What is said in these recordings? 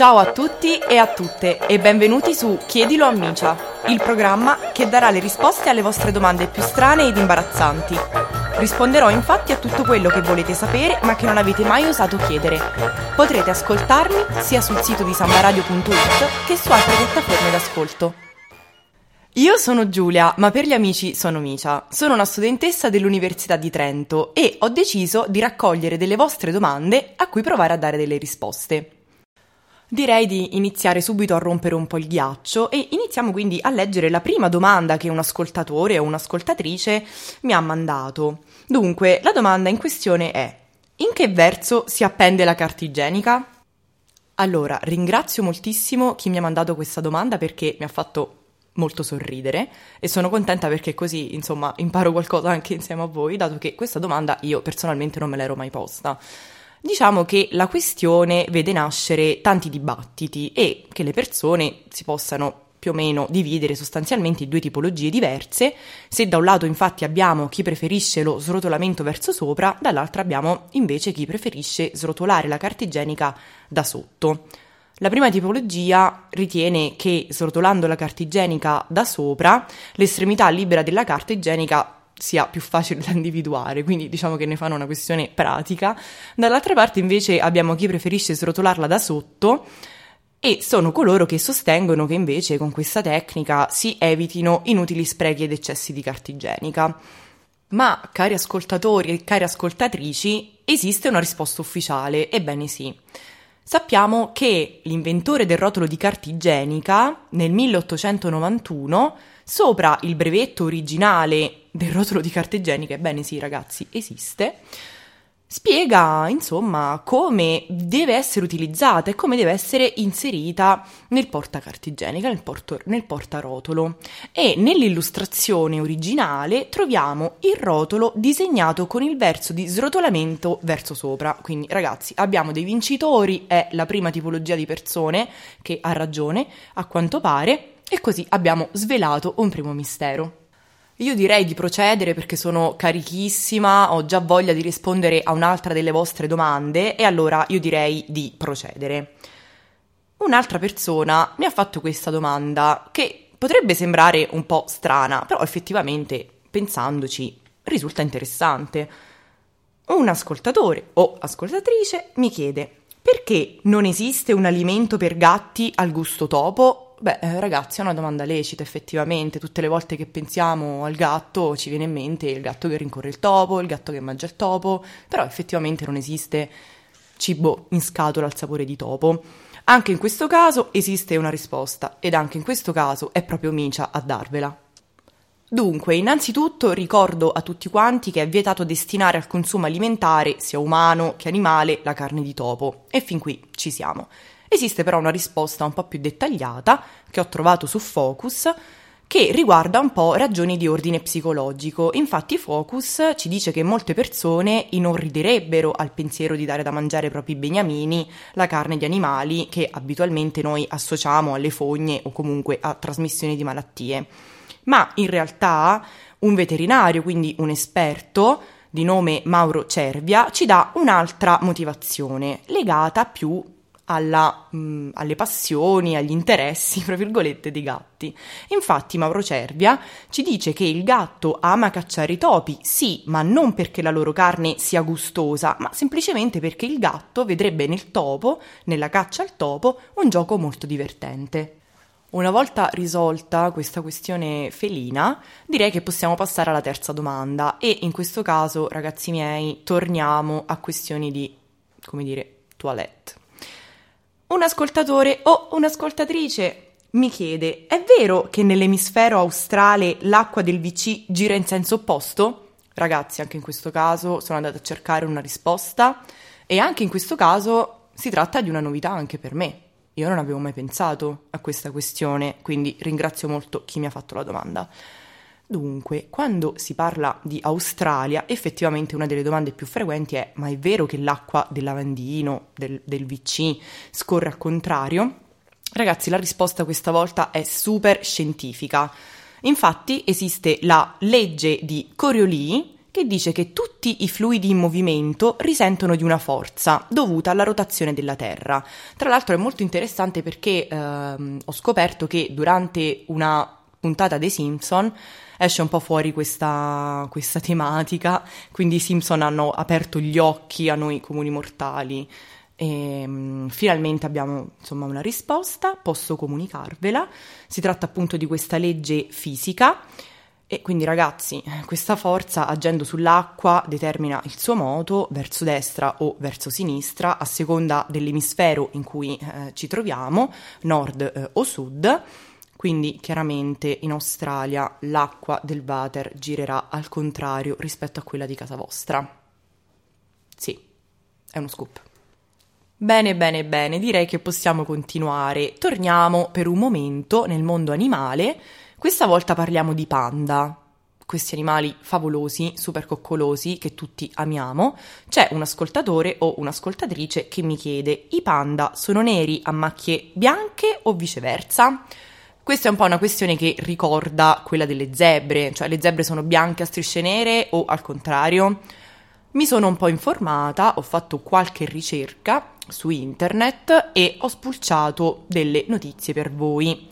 Ciao a tutti e a tutte e benvenuti su Chiedilo a Micia, il programma che darà le risposte alle vostre domande più strane ed imbarazzanti. Risponderò infatti a tutto quello che volete sapere ma che non avete mai osato chiedere. Potrete ascoltarmi sia sul sito di sambaradio.it che su altre piattaforme d'ascolto. Io sono Giulia, ma per gli amici sono Micia. Sono una studentessa dell'Università di Trento e ho deciso di raccogliere delle vostre domande a cui provare a dare delle risposte. Direi di iniziare subito a rompere un po' il ghiaccio e iniziamo quindi a leggere la prima domanda che un ascoltatore o un'ascoltatrice mi ha mandato. Dunque, la domanda in questione è: in che verso si appende la carta igienica? Allora, ringrazio moltissimo chi mi ha mandato questa domanda perché mi ha fatto molto sorridere e sono contenta perché così, insomma, imparo qualcosa anche insieme a voi, dato che questa domanda io personalmente non me l'ero mai posta. Diciamo che la questione vede nascere tanti dibattiti e che le persone si possano più o meno dividere sostanzialmente in due tipologie diverse. Se da un lato infatti abbiamo chi preferisce lo srotolamento verso sopra, dall'altro abbiamo invece chi preferisce srotolare la carta igienica da sotto. La prima tipologia ritiene che srotolando la carta igienica da sopra, l'estremità libera della carta igienica sia più facile da individuare, quindi diciamo che ne fanno una questione pratica. Dall'altra parte invece abbiamo chi preferisce srotolarla da sotto e sono coloro che sostengono che invece con questa tecnica si evitino inutili sprechi ed eccessi di carta igienica. Ma, cari ascoltatori e cari ascoltatrici, esiste una risposta ufficiale, ebbene sì. Sappiamo che l'inventore del rotolo di carta igienica, nel 1891, sopra il brevetto originale del rotolo di carta igienica, ebbene sì ragazzi, esiste, spiega insomma come deve essere utilizzata e come deve essere inserita nel portacarta igienica, nel, porto, nel portarotolo. E nell'illustrazione originale troviamo il rotolo disegnato con il verso di srotolamento verso sopra. Quindi ragazzi abbiamo dei vincitori, è la prima tipologia di persone che ha ragione a quanto pare e così abbiamo svelato un primo mistero. Io direi di procedere perché sono carichissima, ho già voglia di rispondere a un'altra delle vostre domande e allora io direi di procedere. Un'altra persona mi ha fatto questa domanda che potrebbe sembrare un po' strana, però effettivamente, pensandoci, risulta interessante. Un ascoltatore o ascoltatrice mi chiede perché non esiste un alimento per gatti al gusto topo Beh, eh, ragazzi, è una domanda lecita, effettivamente. Tutte le volte che pensiamo al gatto ci viene in mente il gatto che rincorre il topo, il gatto che mangia il topo, però effettivamente non esiste cibo in scatola al sapore di topo. Anche in questo caso esiste una risposta ed anche in questo caso è proprio Micia a darvela. Dunque, innanzitutto ricordo a tutti quanti che è vietato destinare al consumo alimentare, sia umano che animale, la carne di topo. E fin qui ci siamo. Esiste però una risposta un po' più dettagliata che ho trovato su Focus che riguarda un po' ragioni di ordine psicologico. Infatti Focus ci dice che molte persone inorriderebbero al pensiero di dare da mangiare ai propri beniamini la carne di animali che abitualmente noi associamo alle fogne o comunque a trasmissioni di malattie. Ma in realtà un veterinario, quindi un esperto, di nome Mauro Cervia, ci dà un'altra motivazione legata più alla, mh, mm, alle passioni, agli interessi, fra virgolette, dei gatti. Infatti Mauro Cervia ci dice che il gatto ama cacciare i topi, sì, ma non perché la loro carne sia gustosa, ma semplicemente perché il gatto vedrebbe nel topo, nella caccia al topo, un gioco molto divertente. Una volta risolta questa questione felina, direi che possiamo passare alla terza domanda e in questo caso, ragazzi miei, torniamo a questioni di, come dire, toilette un ascoltatore o un'ascoltatrice mi chiede: è vero che nell'emisfero australe l'acqua del VC gira in senso opposto? Ragazzi, anche in questo caso sono andata a cercare una risposta e anche in questo caso si tratta di una novità anche per me. Io non avevo mai pensato a questa questione, quindi ringrazio molto chi mi ha fatto la domanda. Dunque, quando si parla di Australia, effettivamente una delle domande più frequenti è: ma è vero che l'acqua del lavandino, del, del VC, scorre al contrario? Ragazzi, la risposta questa volta è super scientifica. Infatti esiste la legge di Coriolis che dice che tutti i fluidi in movimento risentono di una forza dovuta alla rotazione della Terra. Tra l'altro è molto interessante perché ehm, ho scoperto che durante una puntata dei Simpson esce un po' fuori questa, questa tematica, quindi i Simpson hanno aperto gli occhi a noi comuni mortali. E, um, finalmente abbiamo insomma una risposta, posso comunicarvela. Si tratta appunto di questa legge fisica e quindi ragazzi, questa forza agendo sull'acqua determina il suo moto verso destra o verso sinistra a seconda dell'emisfero in cui eh, ci troviamo, nord eh, o sud. Quindi chiaramente in Australia l'acqua del water girerà al contrario rispetto a quella di casa vostra. Sì, è uno scoop. Bene, bene, bene, direi che possiamo continuare. Torniamo per un momento nel mondo animale. Questa volta parliamo di panda. Questi animali favolosi, super coccolosi, che tutti amiamo. C'è un ascoltatore o un'ascoltatrice che mi chiede: i panda sono neri a macchie bianche o viceversa? Questa è un po' una questione che ricorda quella delle zebre, cioè le zebre sono bianche a strisce nere o al contrario. Mi sono un po' informata, ho fatto qualche ricerca su internet e ho spulciato delle notizie per voi.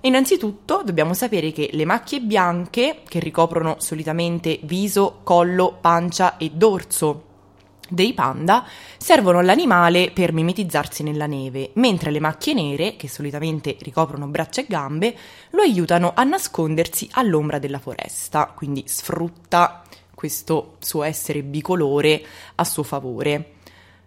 Innanzitutto dobbiamo sapere che le macchie bianche, che ricoprono solitamente viso, collo, pancia e dorso dei panda servono all'animale per mimetizzarsi nella neve, mentre le macchie nere, che solitamente ricoprono braccia e gambe, lo aiutano a nascondersi all'ombra della foresta, quindi sfrutta questo suo essere bicolore a suo favore.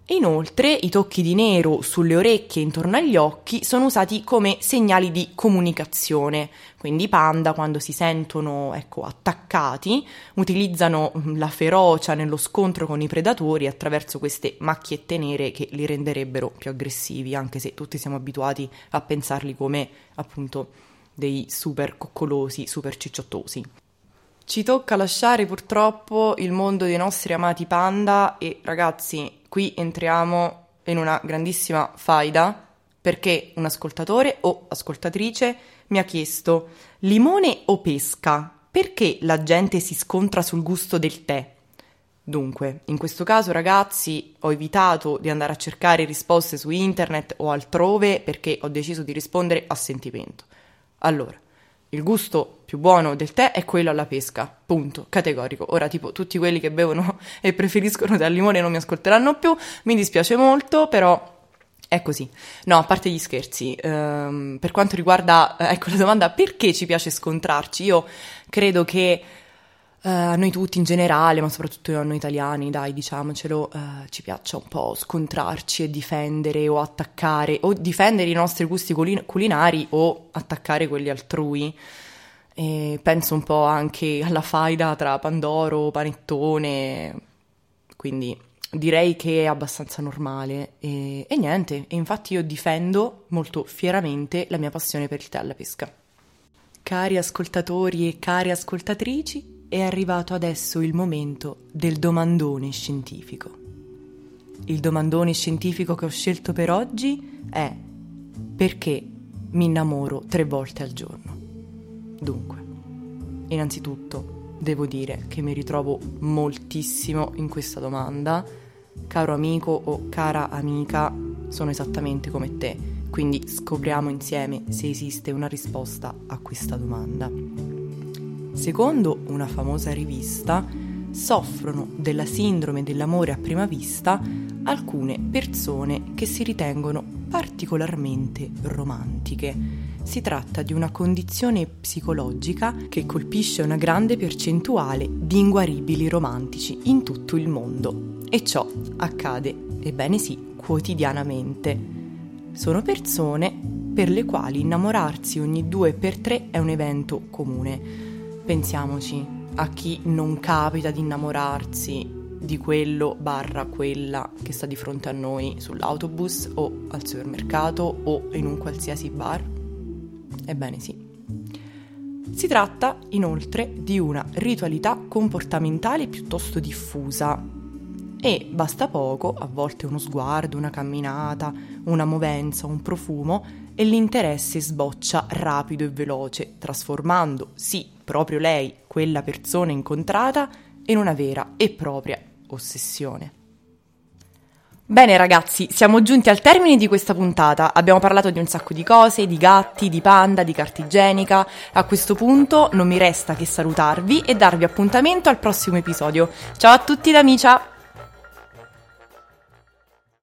Inoltre i tocchi di nero sulle orecchie e intorno agli occhi sono usati come segnali di comunicazione, quindi i panda quando si sentono ecco, attaccati utilizzano mm, la ferocia nello scontro con i predatori attraverso queste macchiette nere che li renderebbero più aggressivi, anche se tutti siamo abituati a pensarli come appunto dei super coccolosi, super cicciottosi. Ci tocca lasciare purtroppo il mondo dei nostri amati panda e ragazzi, qui entriamo in una grandissima faida perché un ascoltatore o ascoltatrice mi ha chiesto limone o pesca? Perché la gente si scontra sul gusto del tè? Dunque, in questo caso ragazzi ho evitato di andare a cercare risposte su internet o altrove perché ho deciso di rispondere a sentimento. Allora, il gusto più buono del tè è quello alla pesca, punto, categorico. Ora, tipo, tutti quelli che bevono e preferiscono dal limone non mi ascolteranno più, mi dispiace molto, però è così. No, a parte gli scherzi, ehm, per quanto riguarda, eh, ecco la domanda, perché ci piace scontrarci? Io credo che a noi tutti in generale, ma soprattutto a noi italiani, dai, diciamocelo, uh, ci piaccia un po' scontrarci e difendere o attaccare, o difendere i nostri gusti culin- culinari o attaccare quelli altrui. E penso un po' anche alla faida tra Pandoro, Panettone, quindi direi che è abbastanza normale. E, e niente, e infatti io difendo molto fieramente la mia passione per il tè alla pesca. Cari ascoltatori e care ascoltatrici, è arrivato adesso il momento del domandone scientifico. Il domandone scientifico che ho scelto per oggi è perché mi innamoro tre volte al giorno. Dunque, innanzitutto devo dire che mi ritrovo moltissimo in questa domanda. Caro amico o cara amica, sono esattamente come te, quindi scopriamo insieme se esiste una risposta a questa domanda. Secondo una famosa rivista, soffrono della sindrome dell'amore a prima vista alcune persone che si ritengono particolarmente romantiche. Si tratta di una condizione psicologica che colpisce una grande percentuale di inguaribili romantici in tutto il mondo. E ciò accade, ebbene sì, quotidianamente. Sono persone per le quali innamorarsi ogni due per tre è un evento comune pensiamoci a chi non capita di innamorarsi di quello barra quella che sta di fronte a noi sull'autobus o al supermercato o in un qualsiasi bar? Ebbene sì. Si tratta inoltre di una ritualità comportamentale piuttosto diffusa e basta poco, a volte uno sguardo, una camminata, una movenza, un profumo e l'interesse sboccia rapido e veloce, trasformando sì proprio lei, quella persona incontrata, in una vera e propria ossessione. Bene ragazzi, siamo giunti al termine di questa puntata. Abbiamo parlato di un sacco di cose, di gatti, di panda, di carta igienica. A questo punto non mi resta che salutarvi e darvi appuntamento al prossimo episodio. Ciao a tutti da Micia!